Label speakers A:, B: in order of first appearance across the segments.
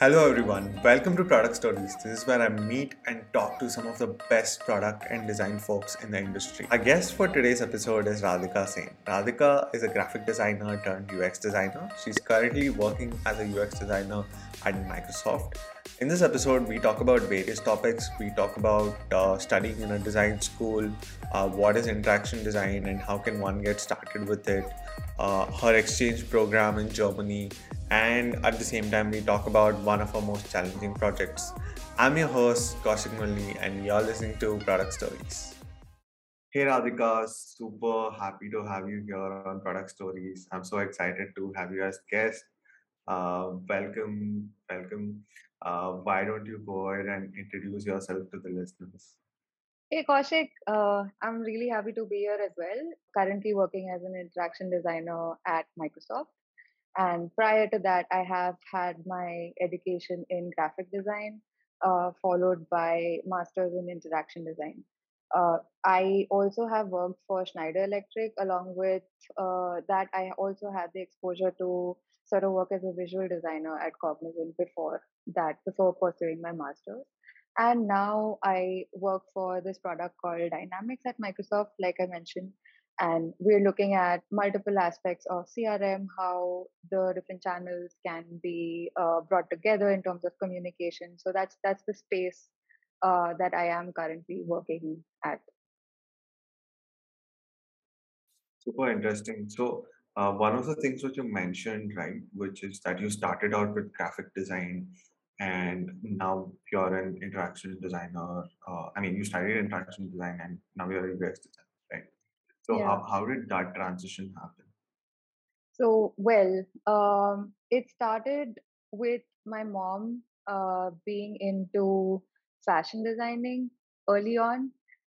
A: Hello, everyone. Welcome to Product Stories. This is where I meet and talk to some of the best product and design folks in the industry. Our guest for today's episode is Radhika Sen. Radhika is a graphic designer turned UX designer. She's currently working as a UX designer at Microsoft. In this episode, we talk about various topics. We talk about uh, studying in a design school, uh, what is interaction design, and how can one get started with it, uh, her exchange program in Germany, and at the same time, we talk about one of our most challenging projects. I'm your host, Kaushik Mulli, and you're listening to Product Stories. Hey Radhika, super happy to have you here on Product Stories. I'm so excited to have you as guest. Uh, welcome, welcome. Uh, why don't you go ahead and introduce yourself to the listeners?
B: Hey Kaushik, uh, I'm really happy to be here as well. Currently working as an interaction designer at Microsoft. And prior to that, I have had my education in graphic design, uh, followed by master's in interaction design. Uh, I also have worked for Schneider Electric. Along with uh, that, I also had the exposure to sort of work as a visual designer at Cognizant before that, before pursuing my master's. And now I work for this product called Dynamics at Microsoft, like I mentioned. And we're looking at multiple aspects of crm how the different channels can be uh, brought together in terms of communication. So that's that's the space uh, that i am currently working at.
A: Super interesting. So uh, one of the things which you mentioned right which is that you started out with graphic design and now you're an interaction designer uh, i mean you studied interaction design and now you're a ux designer right? so
B: yeah
A: how, how did that transition happen?
B: so well um, it started with my mom uh, being into fashion designing early on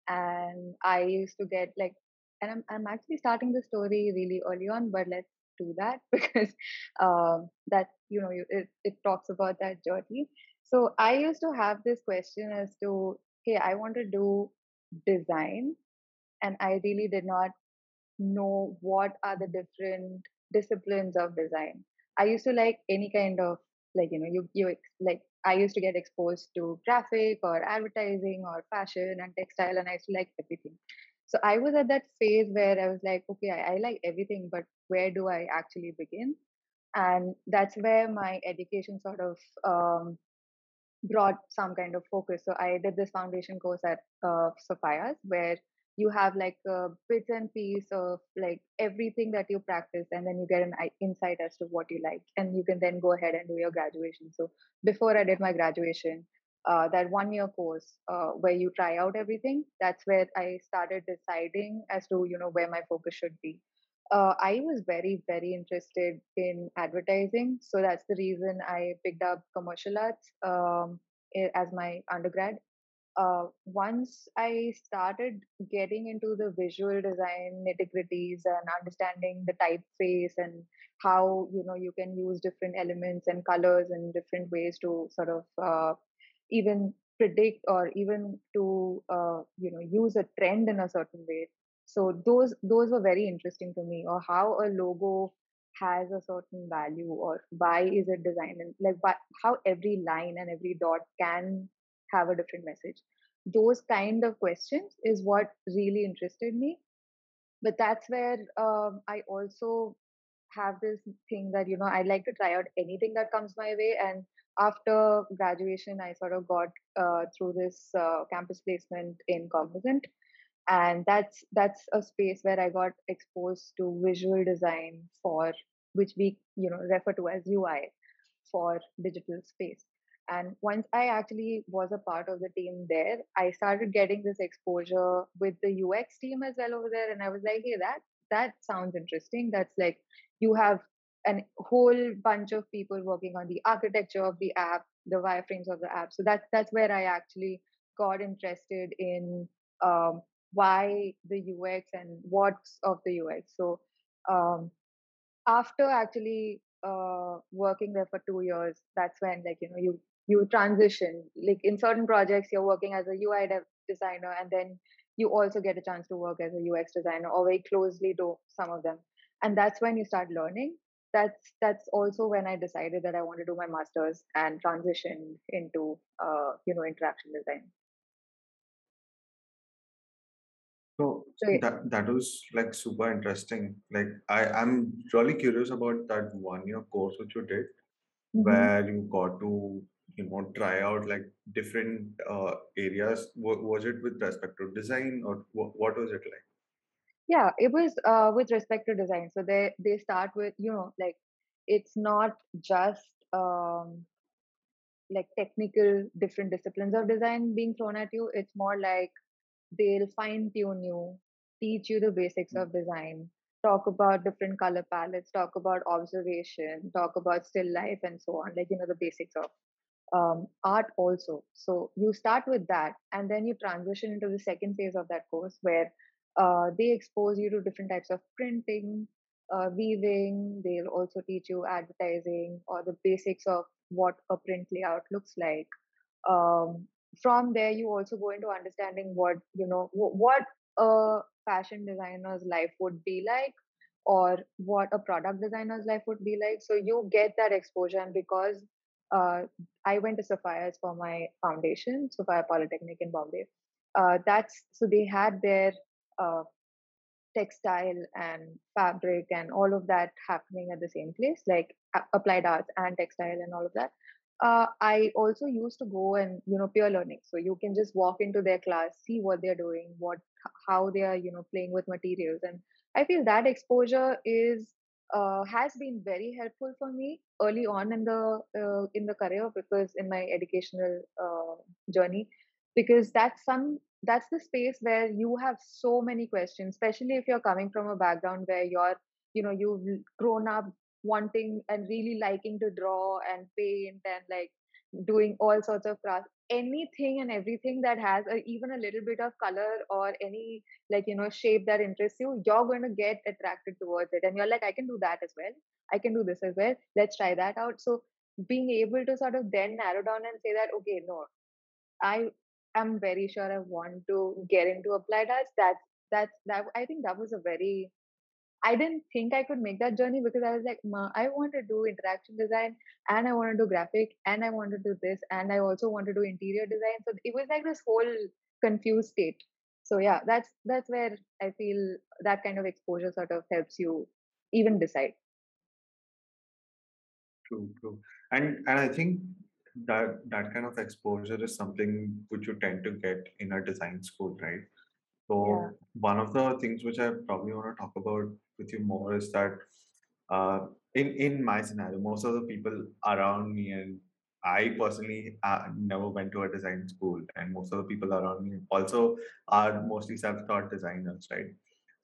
B: and i used to get like and i'm, I'm actually starting the story really early on but let's do that because um, that you know you- it, it talks about that journey so i used to have this question as to hey i want to do design and i really did not know what are the different disciplines of design. I used to like any kind of like you know you you like I used to get exposed to graphic or advertising or fashion and textile, and I used to like everything. So I was at that phase where I was like, okay, I, I like everything, but where do I actually begin? And that's where my education sort of um, brought some kind of focus. So I did this foundation course at uh, Sophia's where you have like a bits and piece of like everything that you practice and then you get an insight as to what you like and you can then go ahead and do your graduation so before i did my graduation uh, that one year course uh, where you try out everything that's where i started deciding as to you know where my focus should be uh, I was very, very interested in advertising. So that's the reason I picked up commercial arts um, as my undergrad. Uh, once I started getting into the visual design nitty gritties and understanding the typeface and how you know you can use different elements and colors in different ways to sort of uh, even predict or even to uh, you know use a trend in a certain way. So those those were very interesting to me or how a logo has a certain value or why is it designed and like why, how every line and every dot can have a different message. Those kind of questions is what really interested me. But that's where um, i also have this thing that you know i like to try out anything that comes my way and after graduation i sort of got uh, through this uh, campus placement in cognizant. And that's that's a space where i got exposed to visual design for which we you know refer to as ui for digital space. And once i actually was a part of the team there i started getting this exposure with the ux team as well over there. And i was like hey that that sounds interesting. That's like you have a whole bunch of people working on the architecture of the app the wireframes of the app so that's that's where i actually got interested in um, why the ux and what's of the ux so um, after actually uh, working there for two years, that's when like you know you you transition. Like in certain projects, you're working as a UI designer, and then you also get a chance to work as a UX designer, or very closely to some of them. And that's when you start learning. That's that's also when I decided that I want to do my masters and transition into uh, you know interaction design.
A: So
B: So yeah.
A: that that was like super interesting. Like I I'm really curious about that one year course which you did,
B: hmm
A: where you got to you know try out like different uh, areas. Wa- Was it with respect to design or wha- what was it like?
B: Yeah, it was uh, with respect to design. So they they start with you know like it's not just um, like technical different disciplines of design being thrown at you. It's more like they'll fine tune you, teach you the basics of design, talk about different color palettes, talk about observation, talk about still life, and so on. Like you know the basics of um, art also. So you start with that, and then you transition into the second phase of that course where uh, they expose you to different types of printing, uh, weaving. They'll also teach you advertising or the basics of what a print layout looks like. Um, from there, you also go into understanding what you know what a fashion designer's life would be like or what a product designer's life would be like. So you get that exposure, and because uh, I went to Sophia's for my foundation, Sophia Polytechnic in Bombay. Uh, that's so they had their uh, textile and fabric and all of that happening at the same place, like applied arts and textile and all of that. Uh, I also used to go and you know peer learning, so you can just walk into their class, see what they're doing, what how they are you know playing with materials, and I feel that exposure is uh, has been very helpful for me early on in the uh, in the career because in my educational uh, journey because that's some that's the space where you have so many questions especially if you're coming from a background where you're you know you've grown up wanting and really liking to draw and paint and like doing all sorts of crafts. Anything and everything that has a, even a little bit of color or any like you know shape that interests you you're going to get attracted towards it. And you're like i can do that as well. I can do this as well. Let's try that out. So being able to sort of then narrow down and say that okay no. I am very sure I want to get into applied arts. That's that's that. I think that was a very. I didn't think I could make that journey because I was like, Ma, I want to do interaction design and I want to do graphic and I want to do this and I also want to do interior design. So it was like this whole confused state. So yeah, that's that's where I feel that kind of exposure sort of helps you even decide.
A: True, true. And and I think that that kind of exposure is something which you tend to get in a design school, right?
B: Yeah.
A: So one of the things which I probably want to talk about with you more is that uh, in in my scenario, most of the people around me and I personally uh, never went to a design school, and most of the people around me also are mostly self-taught designers, right?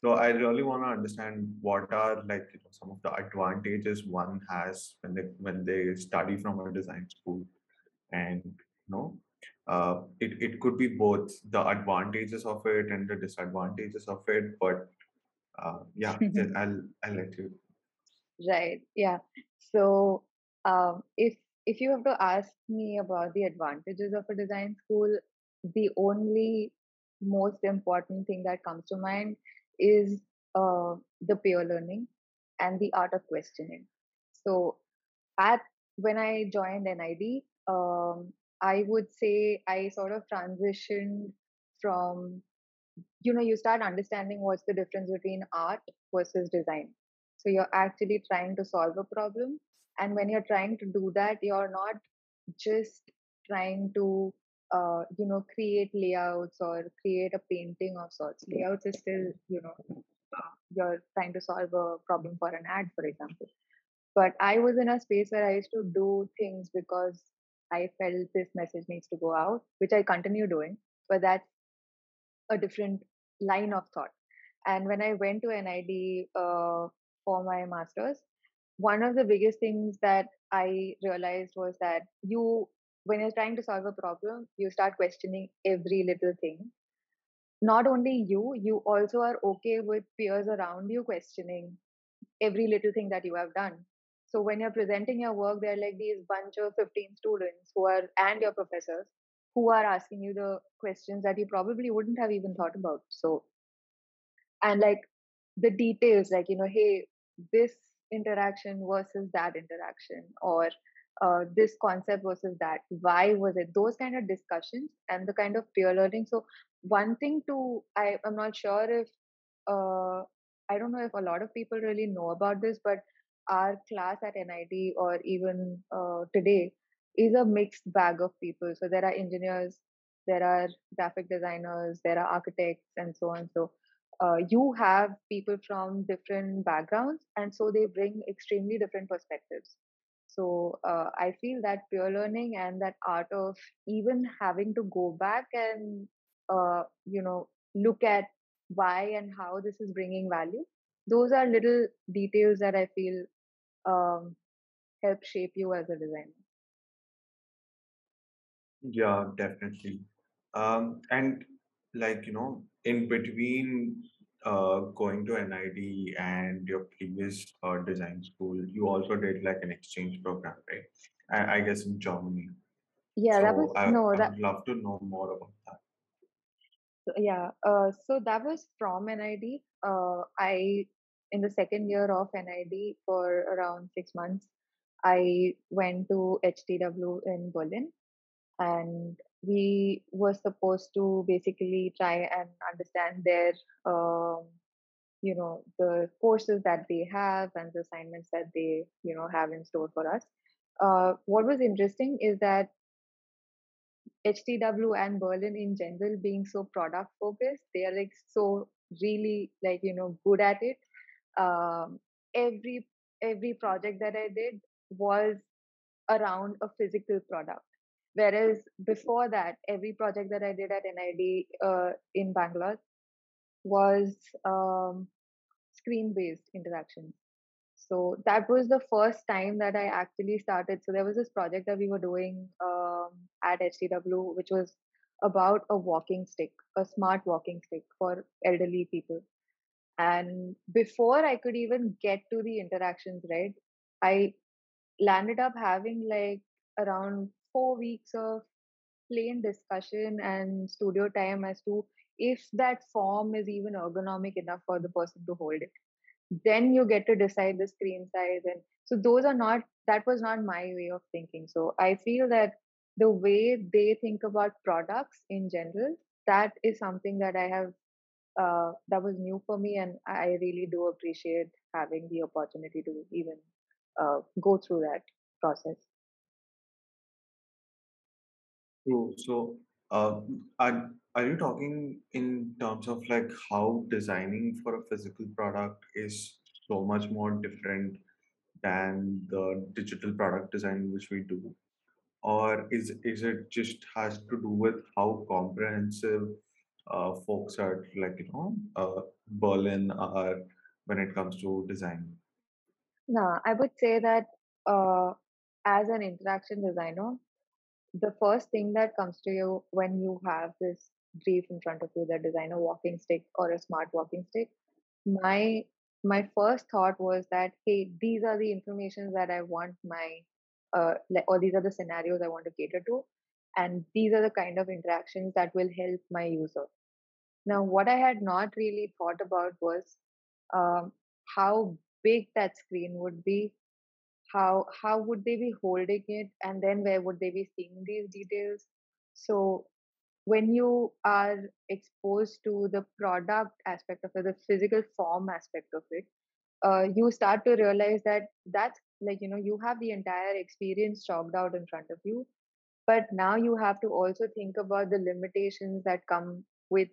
A: So I really want to understand what are like you know, some of the advantages one has when they when they study from a design school, and you know, uh, it it could be both the advantages of it and the disadvantages of it. But uh, yeah, I'll I'll let you.
B: Right. Yeah. So, um, if if you have to ask me about the advantages of a design school, the only most important thing that comes to mind is uh, the peer learning and the art of questioning. So, at when I joined NID, um, I would say I sort of transitioned from you know you start understanding what's the difference between art versus design. So you're actually trying to solve a problem and when you're trying to do that you're not just trying to uh, you know create layouts or create a painting of sorts. Layouts is still you know uh, you're trying to solve a problem for an ad for example. But i was in a space where i used to do things because i felt this message needs to go out which i continue doing but that's a different line of thought. And when I went to NID uh, for my master's, one of the biggest things that I realized was that you, when you're trying to solve a problem, you start questioning every little thing. Not only you, you also are okay with peers around you questioning every little thing that you have done. So when you're presenting your work, there are like these bunch of 15 students who are, and your professors, who are asking you the questions that you probably wouldn't have even thought about. So and like the details like you know hey this interaction versus that interaction or uh, this concept versus that. Why was it? Those kind of discussions and the kind of peer learning. So one thing to i i'm not sure if uh, i don't know if a lot of people really know about this but our class at nid or even uh, today is a mixed bag of people. So there are engineers there are graphic designers there are architects and so on. So uh, you have people from different backgrounds and so they bring extremely different perspectives. So uh, i feel that peer learning and that art of even having to go back and uh, you know look at why and how this is bringing value those are little details that i feel um, help shape you as a designer
A: Yeah, definitely. Um, and like, you know, in between uh, going to NID and your previous uh, design school, you also did like an exchange program, right? I, I guess in Germany.
B: yeah that was
A: So I,
B: no that
A: would love to know more about that.
B: yeah uh, so that was from nid uh, i in the second year of nid for around six months i went to htw in berlin. And we were supposed to basically try and understand their um, you know the courses that they have and the assignments that they you know have in store for us. Uh, what was interesting is that htw and berlin in general being so product focused they are like so really like you know good at it um, every every project that i did was around a physical product Whereas before that, every project that I did at NID uh, in Bangalore was um, screen based interactions. So that was the first time that I actually started. So there was this project that we were doing um, at HTW, which was about a walking stick, a smart walking stick for elderly people. And before I could even get to the interactions, right, I landed up having like around four weeks of plain discussion and studio time as to if that form is even ergonomic enough for the person to hold it. Then you get to decide the screen size and so those are not that was not my way of thinking. So i feel that the way they think about products in general that is something that i have uh, that was new for me and i really do appreciate having the opportunity to even uh, go through that process
A: True. So, uh, are, are you talking in terms of like how designing for a physical product is so much more different than the digital product design which we do? Or is is it just has to do with how comprehensive uh, folks are like, you know, uh, Berlin are when it comes to design?
B: no i would say that uh, as an interaction designer the first thing that comes to you when you have this brief in front of you the designer walking stick or a smart walking stick my my first thought was that hey these are the informations that i want my uh, or these are the scenarios i want to cater to and these are the kind of interactions that will help my user now what i had not really thought about was um, how big that screen would be how how would they be holding it and then where would they be seeing these details. So when you are exposed to the product aspect of it the physical form aspect of it uh, you start to realize that that's like you know you have the entire experience chalked out in front of you but now you have to also think about the limitations that come with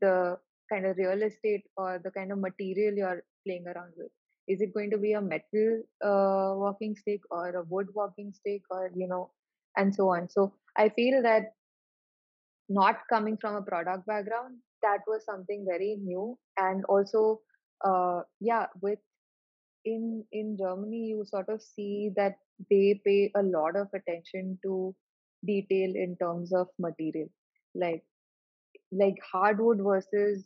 B: the kind of real estate or the kind of material you're playing around with. Is it going to be a metal uh, walking stick or a wood walking stick or you know and so on. So i feel that not coming from a product background that was something very new. And also uh, yeah with in in germany you sort of see that they pay a lot of attention to detail in terms of material like like hardwood versus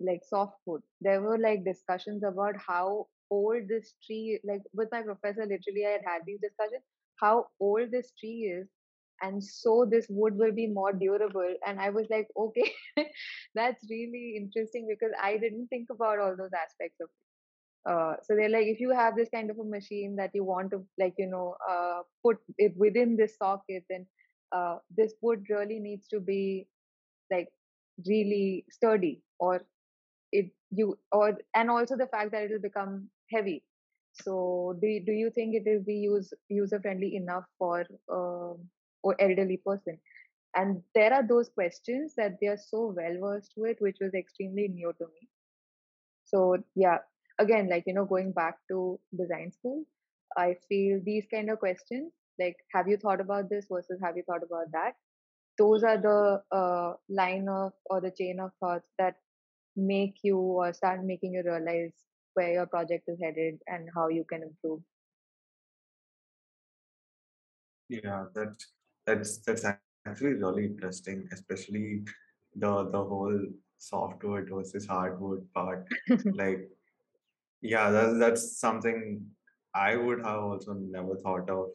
B: like softwood there were like discussions about how old this tree like with my professor literally i had had these discussions how old this tree is and so this wood will be more durable. And i was like okay. That's really interesting because i didn't think about all those aspects of it uh, so they're like, if you have this kind of a machine that you want to like, you know, uh, put it within this socket, then uh, this wood really needs to be like really sturdy, or it you or and also the fact that it will become heavy. So do do you think it will be use user friendly enough for uh, or elderly person? And there are those questions that they are so well versed with, which was extremely new to me. So yeah, again, like you know, going back to design school, I feel these kind of questions, like have you thought about this versus have you thought about that? Those are the uh, line of or the chain of thoughts that make you or start making you realize where your project is headed and how you can improve.
A: Yeah, that's that's that's actually really interesting, especially the the whole softwood versus hardwood part. Like, yeah, that's that's something I would have also never thought of.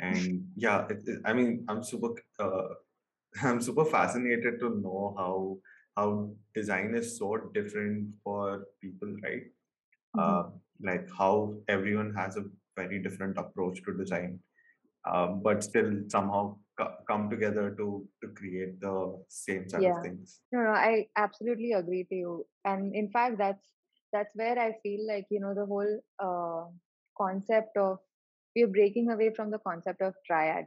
A: And yeah, it, it- I mean, I'm super uh, I'm super fascinated to know how how design is so different for people, right?
B: hmm
A: Uh, like how everyone has a very different approach to design um, but still somehow co- come together to to create the same set of
B: Yeah.
A: things.
B: No, no, I absolutely agree to you. And in fact, that's that's where I feel like, you know, the whole uh, concept of we're breaking away from the concept of triad,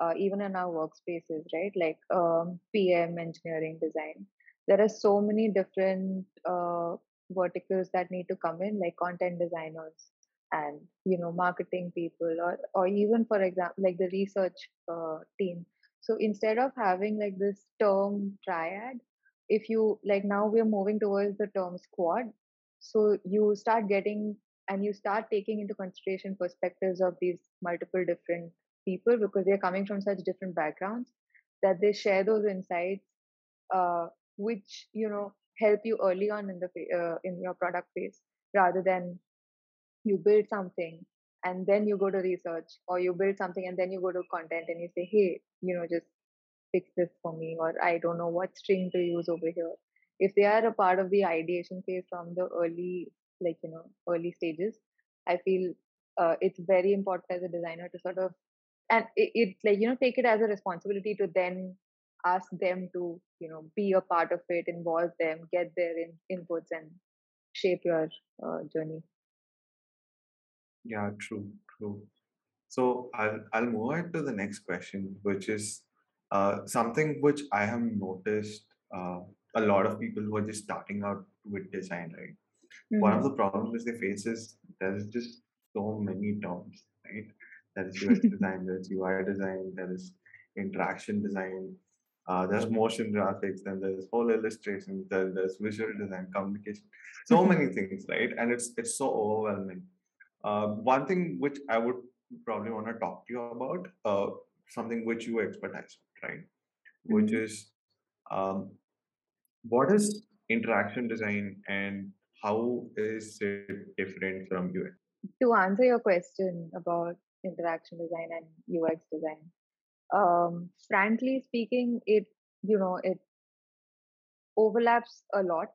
B: uh, even in our workspaces, right? Like um, PM, engineering, design. There are so many different uh, verticals that need to come in, like content designers and you know marketing people, or or even for example, like the research uh, team so instead of having like this term triad, if you like now we're moving towards the term squad. So you start getting and you start taking into consideration perspectives of these multiple different people because they're coming from such different backgrounds that they share those insights, uh, which you know help you early on in the uh, in your product phase rather than you build something and then you go to research or you build something and then you go to content and you say hey you know just fix this for me or i don't know what string to use over here if they are a part of the ideation phase from the early like you know early stages i feel uh, it's very important as a designer to sort of and it, it like you know take it as a responsibility to then ask them to you know be a part of it involve them get their in, inputs and shape your uh, journey
A: Yeah, true, true. So I'll I'll move on to the next question, which is uh, something which I have noticed uh, a lot of people who are just starting out with design, right? One of
B: hmm
A: the problems they face is there's just so many terms, right? There is UX design, there's UI design, there is interaction design, uh, there's motion graphics, then there's whole illustration, then there's visual design, communication, so many things, right? And it's it's so overwhelming. Uh, one thing which I would probably want to talk to you about, uh, something which you expertise, right? Which
B: hmm
A: is um, what is interaction design and how is it different from UX?
B: to answer your question about interaction design and UX design, um, frankly speaking, it you know it overlaps a lot.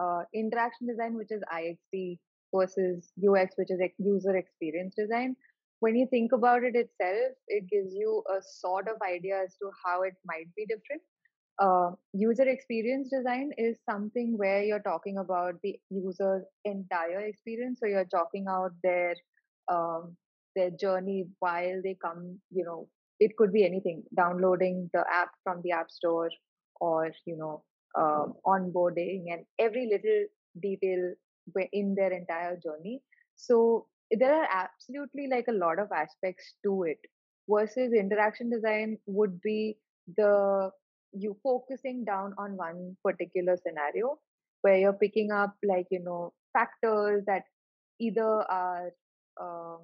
B: Uh, interaction design, which is IXD, versus UX, which is user experience design. When you think about it itself, it gives you a sort of idea as to how it might be different uh, user experience design is something where you're talking about the user's entire experience. So you're talking out their um, their journey while they come. You know, it could be anything: downloading the app from the app store, or you know, um, onboarding, and every little detail in their entire journey. So there are absolutely like a lot of aspects to it. Versus interaction design would be the you focusing down on one particular scenario where you're picking up like you know factors that either are um,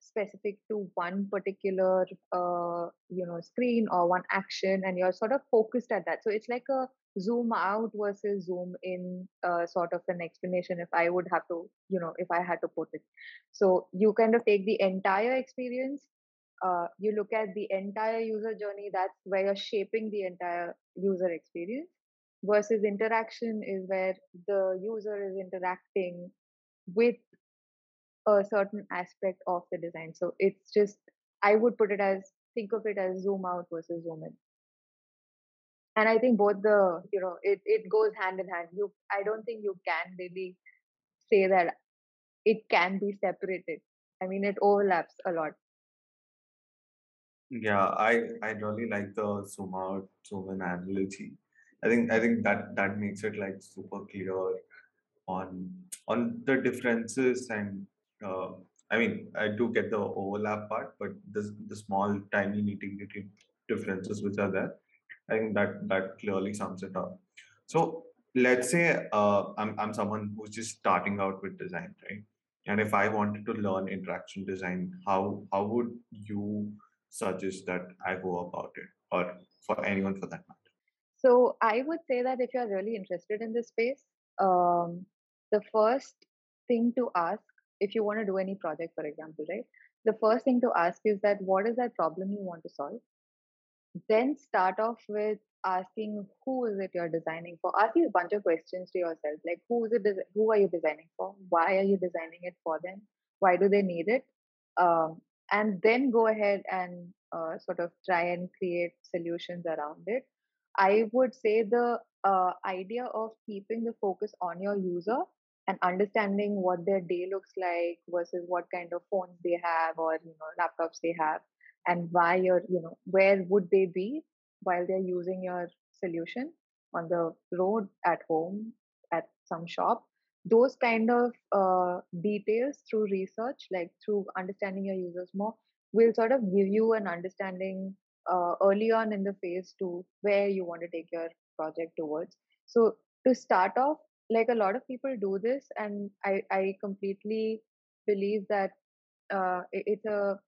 B: specific to one particular uh, you know screen or one action and you're sort of focused at that. So it's like a zoom out versus zoom in uh, sort of an explanation if i would have to you know if i had to put it. So you kind of take the entire experience uh, you look at the entire user journey that's where you're shaping the entire user experience versus interaction is where the user is interacting with a certain aspect of the design. So it's just I would put it as think of it as zoom out versus zoom in. And I think both the you know it it goes hand in hand. You I don't think you can really say that it can be separated. I mean it overlaps a lot.
A: Yeah, I I really like the zoom out, zoom in analogy. I think I think that that makes it like super clear on on the differences and uh, I mean I do get the overlap part, but the the small tiny nitty gritty differences which are there, I think that that clearly sums it up. So let's say uh, I'm I'm someone who's just starting out with design, right? And if I wanted to learn interaction design, how how would you suggest that I go about it, or for anyone for that matter?
B: So I would say that if you're really interested in this space, um, the first thing to ask if you want to do any project, for example, right? The first thing to ask is that what is that problem you want to solve? Then start off with asking who is it you're designing for. Ask you a bunch of questions to yourself, like who is it? Who are you designing for? Why are you designing it for them? Why do they need it? Um, and then go ahead and uh, sort of try and create solutions around it. I would say the uh, idea of keeping the focus on your user and understanding what their day looks like versus what kind of phones they have or you know laptops they have and why you're you know where would they be while they're using your solution on the road at home at some shop those kind of uh, details through research like through understanding your users more will sort of give you an understanding uh, early on in the phase to where you want to take your project towards. So to start off like a lot of people do this and i i completely believe that uh, it, it's a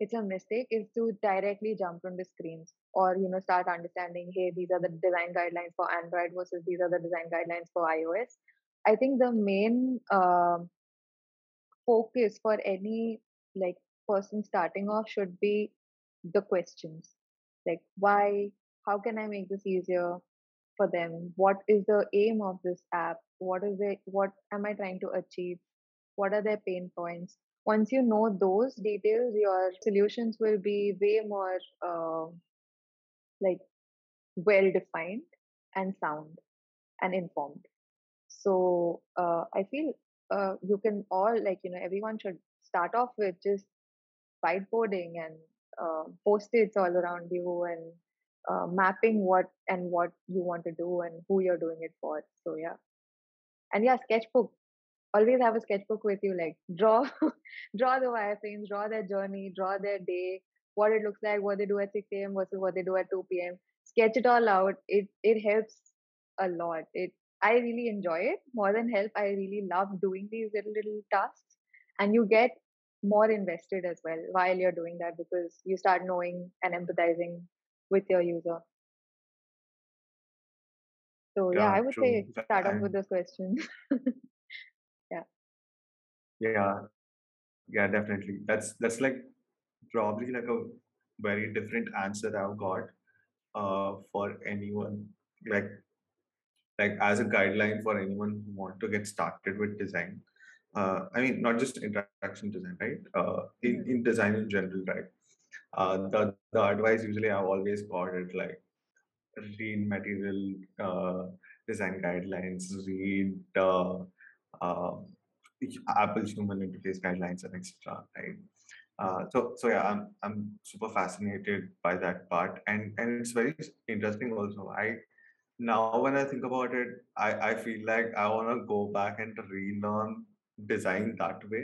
B: it's a mistake is to directly jump on the screens or you know start understanding hey these are the design guidelines for android versus these are the design guidelines for ios i think the main uh, focus for any like person starting off should be the questions. Like why how can i make this easier for them? What is the aim of this app? What is it what am i trying to achieve? What are their pain points? Once you know those details your solutions will be way more uh, like well defined and sound and informed so uh, i feel uh, you can all like you know everyone should start off with just whiteboarding and uh, post-its all around you and uh, mapping what and what you want to do and who you're doing it for. So yeah, and yeah, sketchbook. Always have a sketchbook with you. Like draw, draw the wireframes, draw their journey, draw their day, what it looks like, what they do at 6 a.m. versus what they do at 2 p.m. Sketch it all out. It it helps a lot. It I really enjoy it more than help. I really love doing these little little tasks, and you get more invested as well while you're doing that because you start knowing and empathizing with your user. So yeah,
A: Yeah,
B: I would
A: true.
B: say start off with those questions. yeah.
A: yeah, yeah, definitely. That's that's like probably like a very different answer I've got uh, for anyone like like as a guideline for anyone who want to get started with design. Uh, I mean, not just interaction design, right? Uh, in, in design in general, right? Uh, the the advice usually I've always got it like read material uh, design guidelines, read uh, uh, Apple's human interface guidelines, and etc. Right? Uh, so so yeah, I'm I'm super fascinated by that part, and and it's very interesting also. I now when I think about it, I I feel like I want to go back and relearn design that way,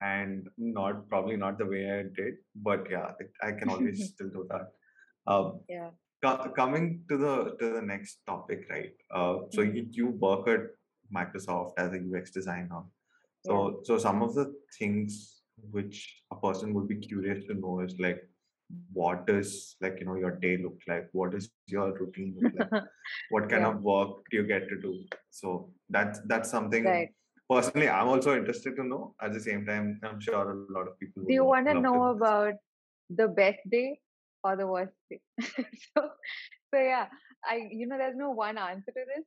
A: and not probably not the way I did, but yeah, it, I can always still do that. Um,
B: yeah.
A: co- coming to the to the next topic, right? Uh, so
B: hmm
A: you, you work at Microsoft as a UX designer.
B: Yeah.
A: So so some of the things which a person would be curious to know is like what does like you know your day look like? What does your routine look like? What kind
B: yeah.
A: of work do you get to do? So that's that's something
B: Right.
A: personally I'm also interested to know. At the same time, I'm sure a lot of people
B: Do you want to know
A: know
B: about the best day or the worst day? so, so yeah, I you know there's no one answer to this.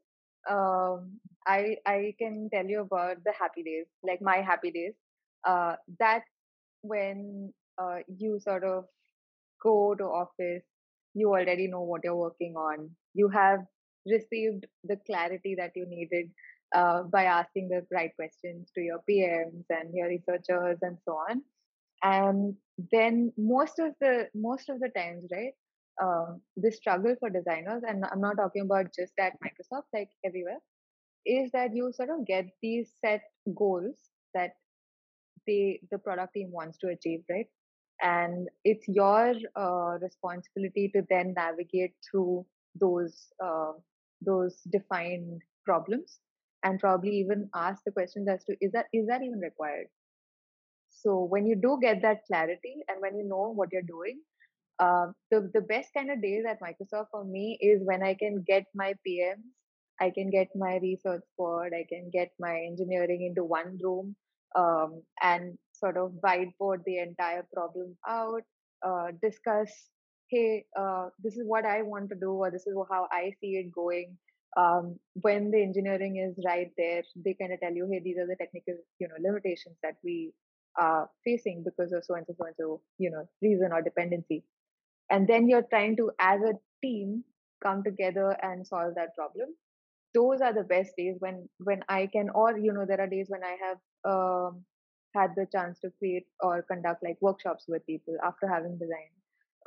B: um, I I can tell you about the happy days, like my happy days. Uh, that's when uh, you sort of go to office, you already know what you're working on. You have received the clarity that you needed uh, by asking the right questions to your PMs and your researchers and so on. And then most of the most of the times, right? Um, the struggle for designers, and I'm not talking about just at Microsoft, like everywhere, is that you sort of get these set goals that they the product team wants to achieve, right? And it's your uh, responsibility to then navigate through those uh, those defined problems and probably even ask the questions as to is that is that even required? So when you do get that clarity and when you know what you're doing, uh, the the best kind of days at Microsoft for me is when I can get my PMs, I can get my research squad, I can get my engineering into one room, um, and sort of whiteboard the entire problem out, uh, discuss, hey, uh, this is what I want to do, or this is how I see it going. Um, when the engineering is right there, they kind of tell you, hey, these are the technical, you know, limitations that we are facing because of so and so, so and so, you know, reason or dependency and then you're trying to as a team come together and solve that problem those are the best days when when i can or you know there are days when i have um, had the chance to create or conduct like workshops with people after having designed.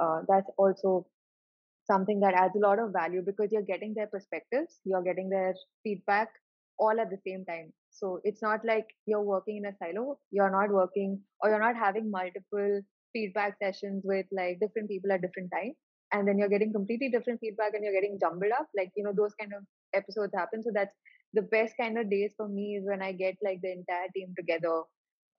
B: Uh, that's also something that adds a lot of value because you're getting their perspectives you're getting their feedback all at the same time. So it's not like you're working in a silo you're not working or you're not having multiple feedback sessions with like different people at different times and then you're getting completely different feedback and you're getting jumbled up like you know those kind of episodes happen. So that's the best kind of days for me is when i get like the entire team together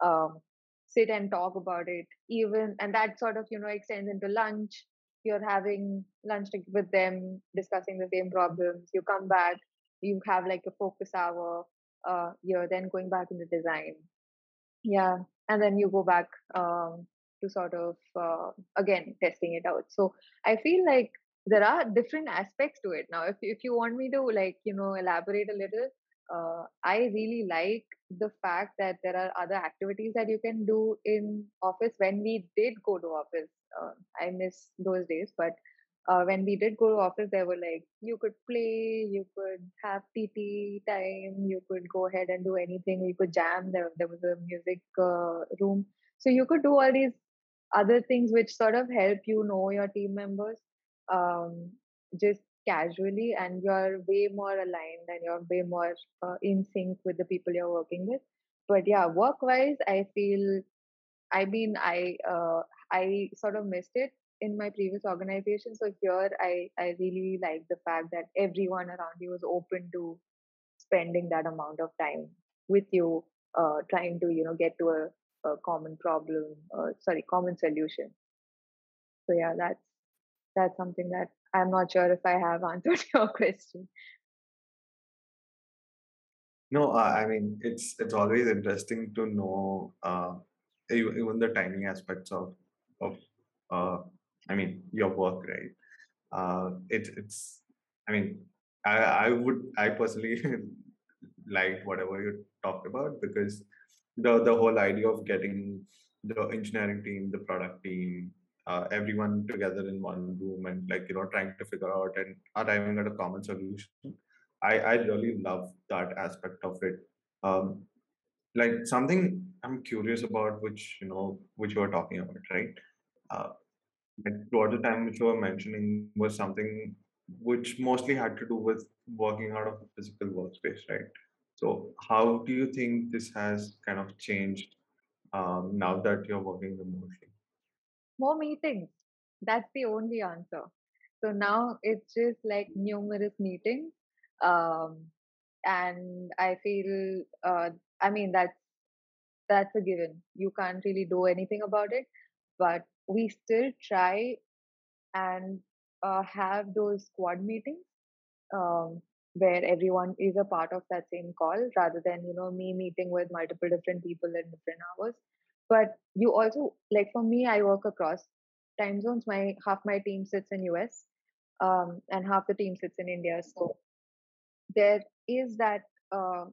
B: um, sit and talk about it even and that sort of you know extends into lunch. You're having lunch with them discussing the same problems. You come back you have like a focus hour uh, you're then going back into design. Yeah and then you go back um, to sort of uh, again testing it out. So i feel like there are different aspects to it now. If, if you want me to like you know elaborate a little uh, i really like the fact that there are other activities that you can do in office when we did go to office uh, i miss those days but uh, when we did go to office, there were like you could play, you could have TT time, you could go ahead and do anything. You could jam. There, there was a music uh, room, so you could do all these other things which sort of help you know your team members um, just casually, and you're way more aligned and you're way more uh, in sync with the people you're working with. But yeah, work wise, I feel. I mean, I uh, I sort of missed it in my previous organization. So here, I I really like the fact that everyone around you is open to spending that amount of time with you, uh, trying to you know get to a, a common problem, uh, sorry, common solution. So yeah, that's that's something that I'm not sure if I have answered your question.
A: No, I mean it's it's always interesting to know uh, even the tiny aspects of of uh, I mean your work, right? Uh, it, it's I mean I I would I personally liked whatever you talked about because the the whole idea of getting the engineering team, the product team, uh, everyone together in one room and like you know trying to figure out and arriving at a common solution. I I really love that aspect of it. Um, like something I'm curious about, which you know, which you were talking about, right? Uh, like throughout the time which you were mentioning was something which mostly had to do with working out of a physical workspace, right? So how do you think this has kind of changed um, now that you're working remotely?
B: More meetings. That's the only answer. So now it's just like numerous meetings. Um, and I feel, uh, I mean, that's that's a given. You can't really do anything about it, but we still try and uh, have those squad meetings um, where everyone is a part of that same call rather than you know me meeting with multiple different people at different hours but you also like for me i work across time zones my half my team sits in us um, and half the team sits in india so there is that uh,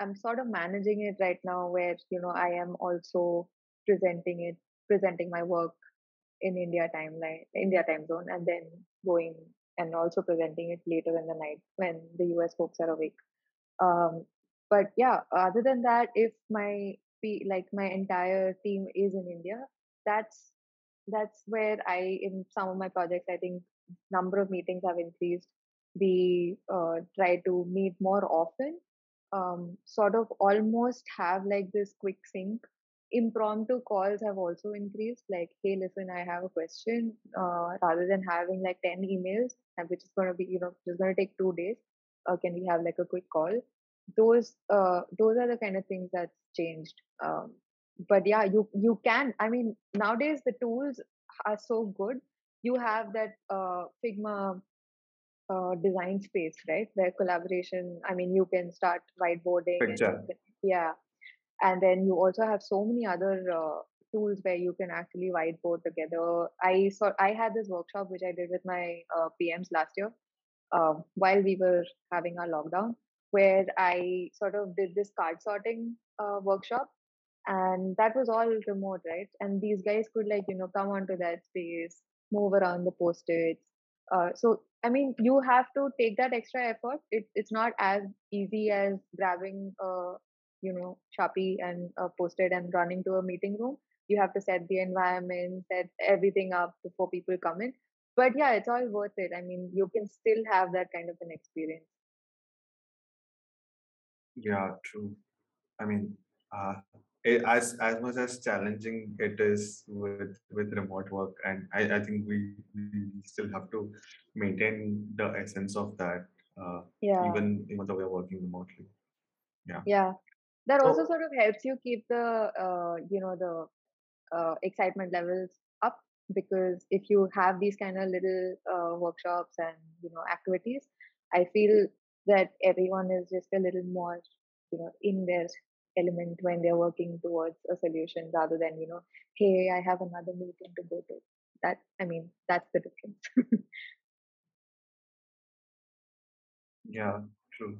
B: I'm sort of managing it right now where, you know, I am also presenting it, presenting my work in India timeline, India time zone, and then going and also presenting it later in the night when the US folks are awake. Um, but yeah, other than that, if my like my entire team is in India, that's that's where I in some of my projects I think number of meetings have increased. We uh, try to meet more often um, sort of almost have like this quick sync. Impromptu calls have also increased. Like, hey, listen, I have a question. Uh, rather than having like ten emails, which is going to be, you know, just going to take two days, uh, can we have like a quick call? Those, uh, those are the kind of things that's changed. Um, but yeah, you you can. I mean, nowadays the tools are so good. You have that uh, Figma uh, design space, right? Where collaboration, I mean, you can start whiteboarding. And can, yeah. And then you also have so many other uh, tools where you can actually whiteboard together. I saw, I had this workshop which I did with my uh, PMs last year uh, while we were having our lockdown, where I sort of did this card sorting uh, workshop. And that was all remote, right? And these guys could like, you know, come onto that space, move around the post-its, uh, so I mean, you have to take that extra effort. It, it's not as easy as grabbing a you know sharpie and a post-it and running to a meeting room. You have to set the environment, set everything up before people come in. But yeah, it's all worth it. I mean, you can still have that kind of an experience.
A: Yeah, true. I mean, uh, it, as as much as challenging it is with with remote work and i, I think we, we still have to maintain the essence of that uh,
B: yeah.
A: even even though we're working remotely. Yeah.
B: Yeah. That so, also sort of helps you keep the uh, you know the uh, excitement levels up because if you have these kind of little uh, workshops and you know activities i feel that everyone is just a little more you know in their element when they're working towards a solution rather than you know hey i have another meeting to go to. That i mean that's the difference.
A: Yeah true.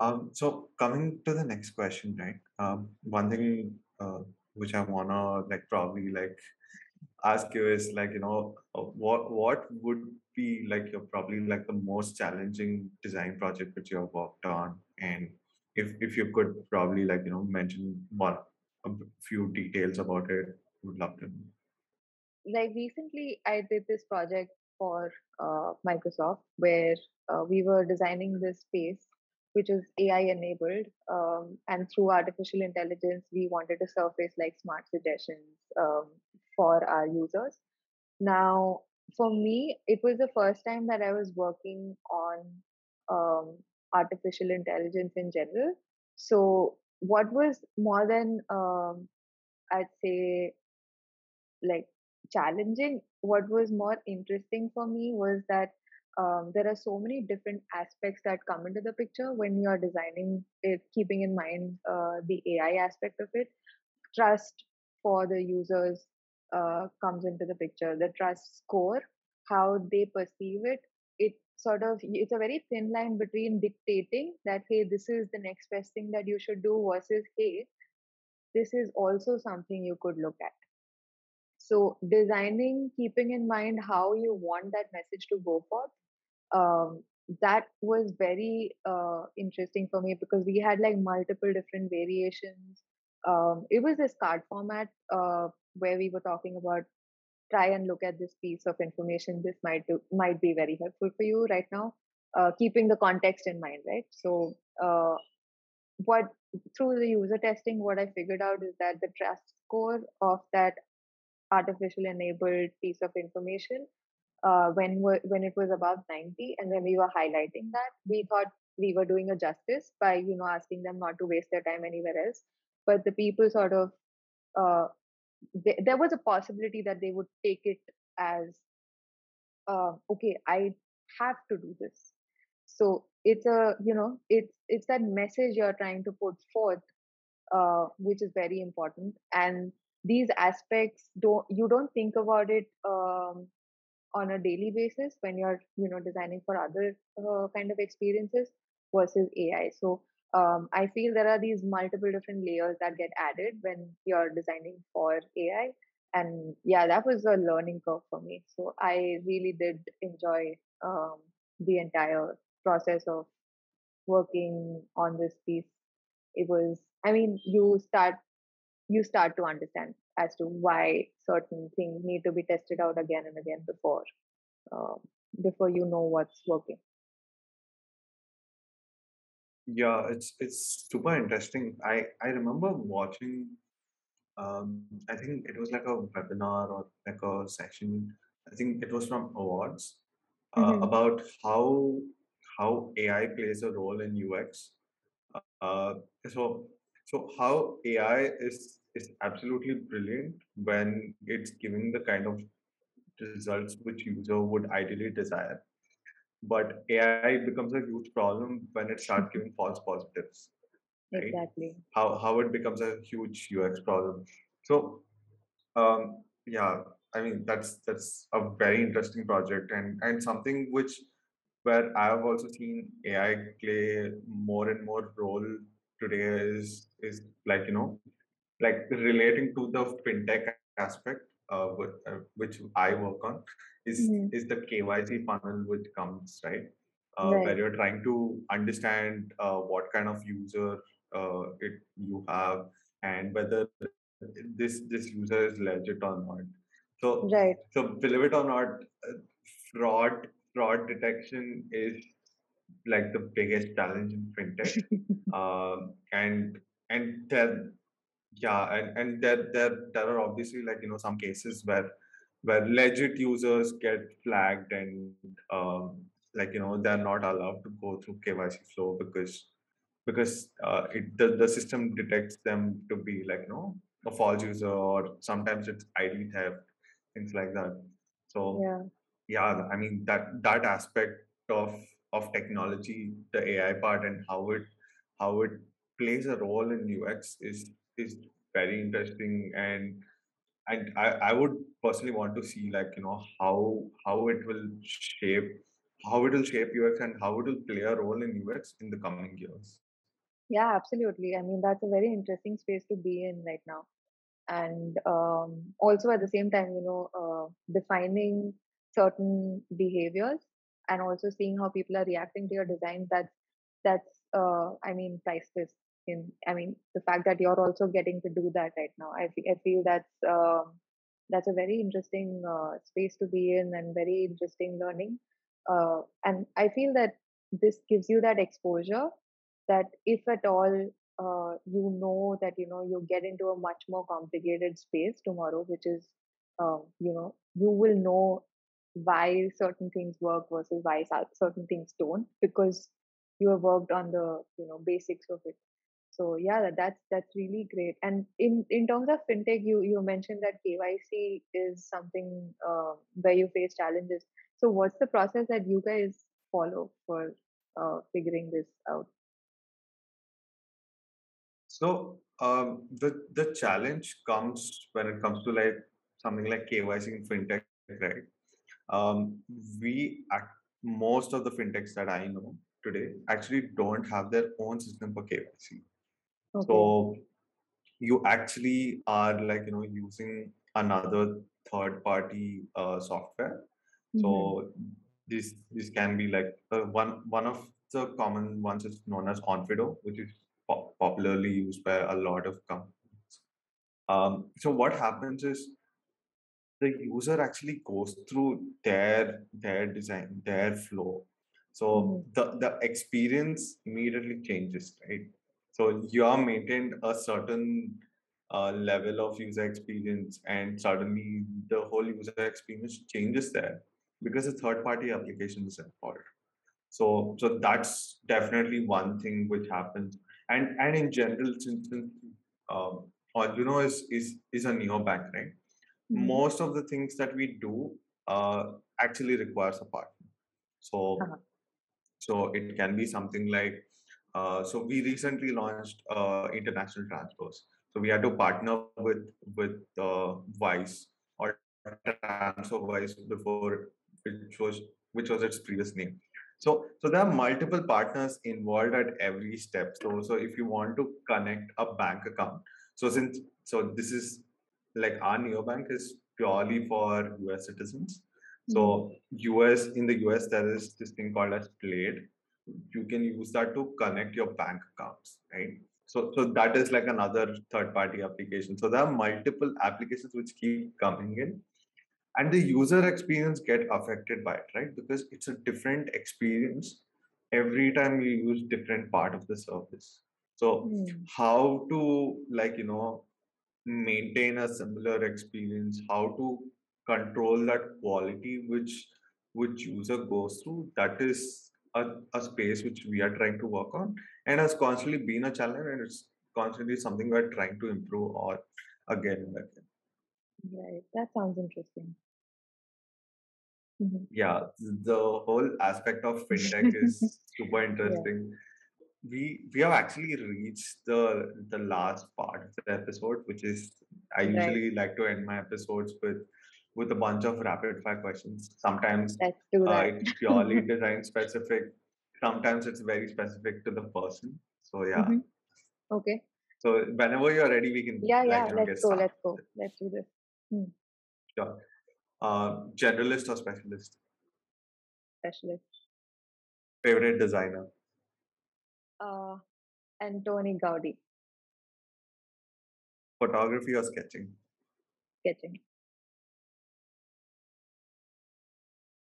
A: Um, so coming to the next question right? Um, one thing uh, which i wanna like probably like ask you is like you know uh, what what would be like you're probably like the most challenging design project which you have worked on. And if if you could probably like you know mention one a few details about it would love to
B: like recently i did this project for uh, microsoft where uh, we were designing this space which is ai enabled um, and through artificial intelligence we wanted to surface like smart suggestions um, for our users. Now for me it was the first time that i was working on um, artificial intelligence in general. So, what was more than um, I'd say like challenging, what was more interesting for me was that um, there are so many different aspects that come into the picture when you are designing it, keeping in mind uh, the AI aspect of it. Trust for the users uh, comes into the picture, the trust score, how they perceive it, it sort of it's a very thin line between dictating that hey this is the next best thing that you should do versus hey this is also something you could look at. So designing keeping in mind how you want that message to go forth um, that was very uh, interesting for me because we had like multiple different variations. Um, it was this card format uh, where we were talking about try and look at this piece of information. This might do, might be very helpful for you right now. Uh, keeping the context in mind right? So uh, what through the user testing what i figured out is that the trust score of that artificial enabled piece of information uh, when when it was above 90 and when we were highlighting that we thought we were doing a justice by you know asking them not to waste their time anywhere else. But the people sort of uh, there was a possibility that they would take it as uh, okay i have to do this. So it's a you know it's it's that message you're trying to put forth uh, which is very important. And these aspects don't you don't think about it um, on a daily basis when you're you know designing for other uh, kind of experiences versus ai so um, i feel there are these multiple different layers that get added when you're designing for ai and yeah that was a learning curve for me. So i really did enjoy um, the entire process of working on this piece. It was i mean you start you start to understand as to why certain things need to be tested out again and again before uh, before you know what's working
A: yeah it's it's super interesting. I i remember watching um i think it was like a webinar or like a session. I think it was from awards uh,
B: hmm
A: about how how ai plays a role in ux uh, so so how ai is is absolutely brilliant when it's giving the kind of results which user would ideally desire but ai becomes a huge problem when it starts giving false positives right?
B: Exactly.
A: How how it becomes a huge ux problem. So um yeah i mean that's that's a very interesting project and and something which where i have also seen ai play more and more role today is is like you know like relating to the fintech aspect uh, uh, which I work on is
B: hmm
A: is the KYC funnel which comes right uh, where you're trying to understand uh, what kind of user uh, it you have and whether this this user is legit or not. So
B: right
A: so believe it or not, uh, fraud fraud detection is like the biggest challenge in fintech. And and there yeah, and and there there there are obviously like you know some cases where where legit users get flagged and um, like you know they're not allowed to go through KYC flow because because uh, it the, the system detects them to be like you know a false user or sometimes it's ID theft things like that. So
B: yeah
A: yeah, I mean that that aspect of of technology, the AI part, and how it how it plays a role in UX is is very interesting, and and I, I would personally want to see like you know how how it will shape how it will shape UX and how it will play a role in UX in the coming years.
B: yeah absolutely. I mean that's a very interesting space to be in right now. And um, also at the same time you know uh, defining certain behaviors and also seeing how people are reacting to your designs that's that's uh, i mean priceless in i mean the fact that you're also getting to do that right now i, I feel that's um, that's a very interesting uh, space to be in and very interesting learning. Uh, and i feel that this gives you that exposure that if at all uh, you know that you know you get into a much more complicated space tomorrow which is um, you know you will know why certain things work versus why certain things don't because you have worked on the you know basics of it so yeah that's that's really great and in in terms of fintech you you mentioned that kyc is something uh, where you face challenges so what's the process that you guys follow for uh, figuring this out
A: So um, the the challenge comes when it comes to like something like KYC in fintech, right? Um, we act, most of the fintechs that I know today actually don't have their own system for KYC.
B: Okay
A: So you actually are like you know using another third party uh, software.
B: Mhm.
A: So this this can be like uh, one one of the common ones is known as Onfido, which is po- popularly used by a lot of companies. Um, so what happens is the user actually goes through their their design their flow so
B: Mhm.
A: the the experience immediately changes right so you are maintained a certain uh, level of user experience and suddenly the whole user experience changes there because a third party application is involved so so that's definitely one thing which happens and and in general since, since um, Arduino is is is a neobank right
B: Mhm.
A: most of the things that we do uh, actually requires a partner. So,
B: Uh-huh.
A: so it can be something like, uh, so we recently launched uh, international transfers. So we had to partner with with uh, Wise or TransferWise before which was which was its previous name. So so there are multiple partners involved at every step. So so if you want to connect a bank account, so since so this is like our neobank is purely for US citizens. So
B: Mm-hmm.
A: US in the US there is this thing called as Plaid. You can use that to connect your bank accounts, right? So so that is like another third party application. So there are multiple applications which keep coming in and the user experience get affected by it right because it's a different experience every time you use different part of the service so
B: Mm.
A: how to like you know maintain a similar experience how to control that quality which which user goes through that is a, a space which we are trying to work on and has constantly been a challenge and it's constantly something we're trying to improve or again and again
B: Right. That sounds interesting. Mhm.
A: yeah the whole aspect of fintech is super
B: Yeah.
A: interesting we we have actually reached the the last part of the episode which is i
B: Right.
A: usually like to end my episodes with with a bunch of rapid fire questions sometimes uh, it's purely design specific sometimes it's very specific to the person so yeah
B: hmm Okay.
A: so whenever you're ready we can
B: Yeah, yeah. Let's go.
A: started
B: Let's go. Let's do this. Hmm.
A: sure. uh, generalist or specialist
B: Specialist.
A: favorite designer
B: Uh, Antoni Gaudi.
A: photography or sketching
B: Sketching.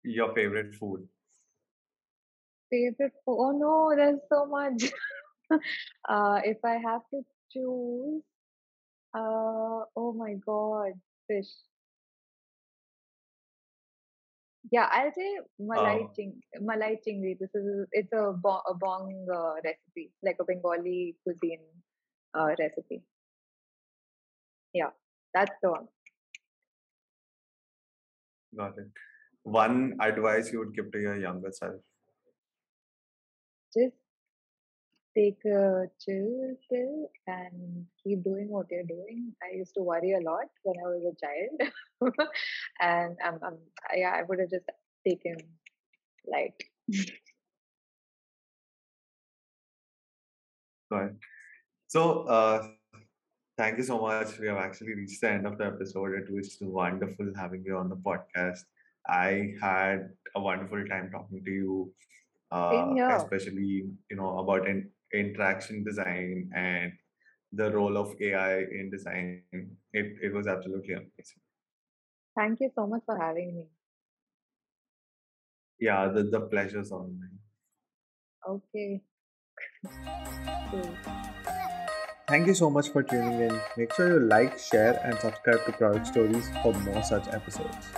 A: Your favorite food
B: Favorite food? Oh no, there's so much. uh, if I have to choose, uh, oh my God, fish. Yeah, I'll say malai
A: uh,
B: ching, malai chingri. This is it's a bong, a bong uh, recipe, like a Bengali cuisine uh, recipe. Yeah, that's the one.
A: got it one advice you would give to your younger self?
B: Just take a chill pill and keep doing what you're doing. I used to worry a lot when I was a child, and I'm, I'm yeah, I would have just taken light.
A: so uh, thank you so much. We have actually reached the end of the episode. It was wonderful having you on the podcast i had a wonderful time talking to you uh, especially you know about in, interaction design and the role of ai in design it, it was absolutely amazing
B: Thank you so much for having me.
A: yeah the, the pleasure's on mine
B: Okay. cool.
A: Thank you so much for tuning in. Make sure you like, share, and subscribe to Product Stories for more such episodes.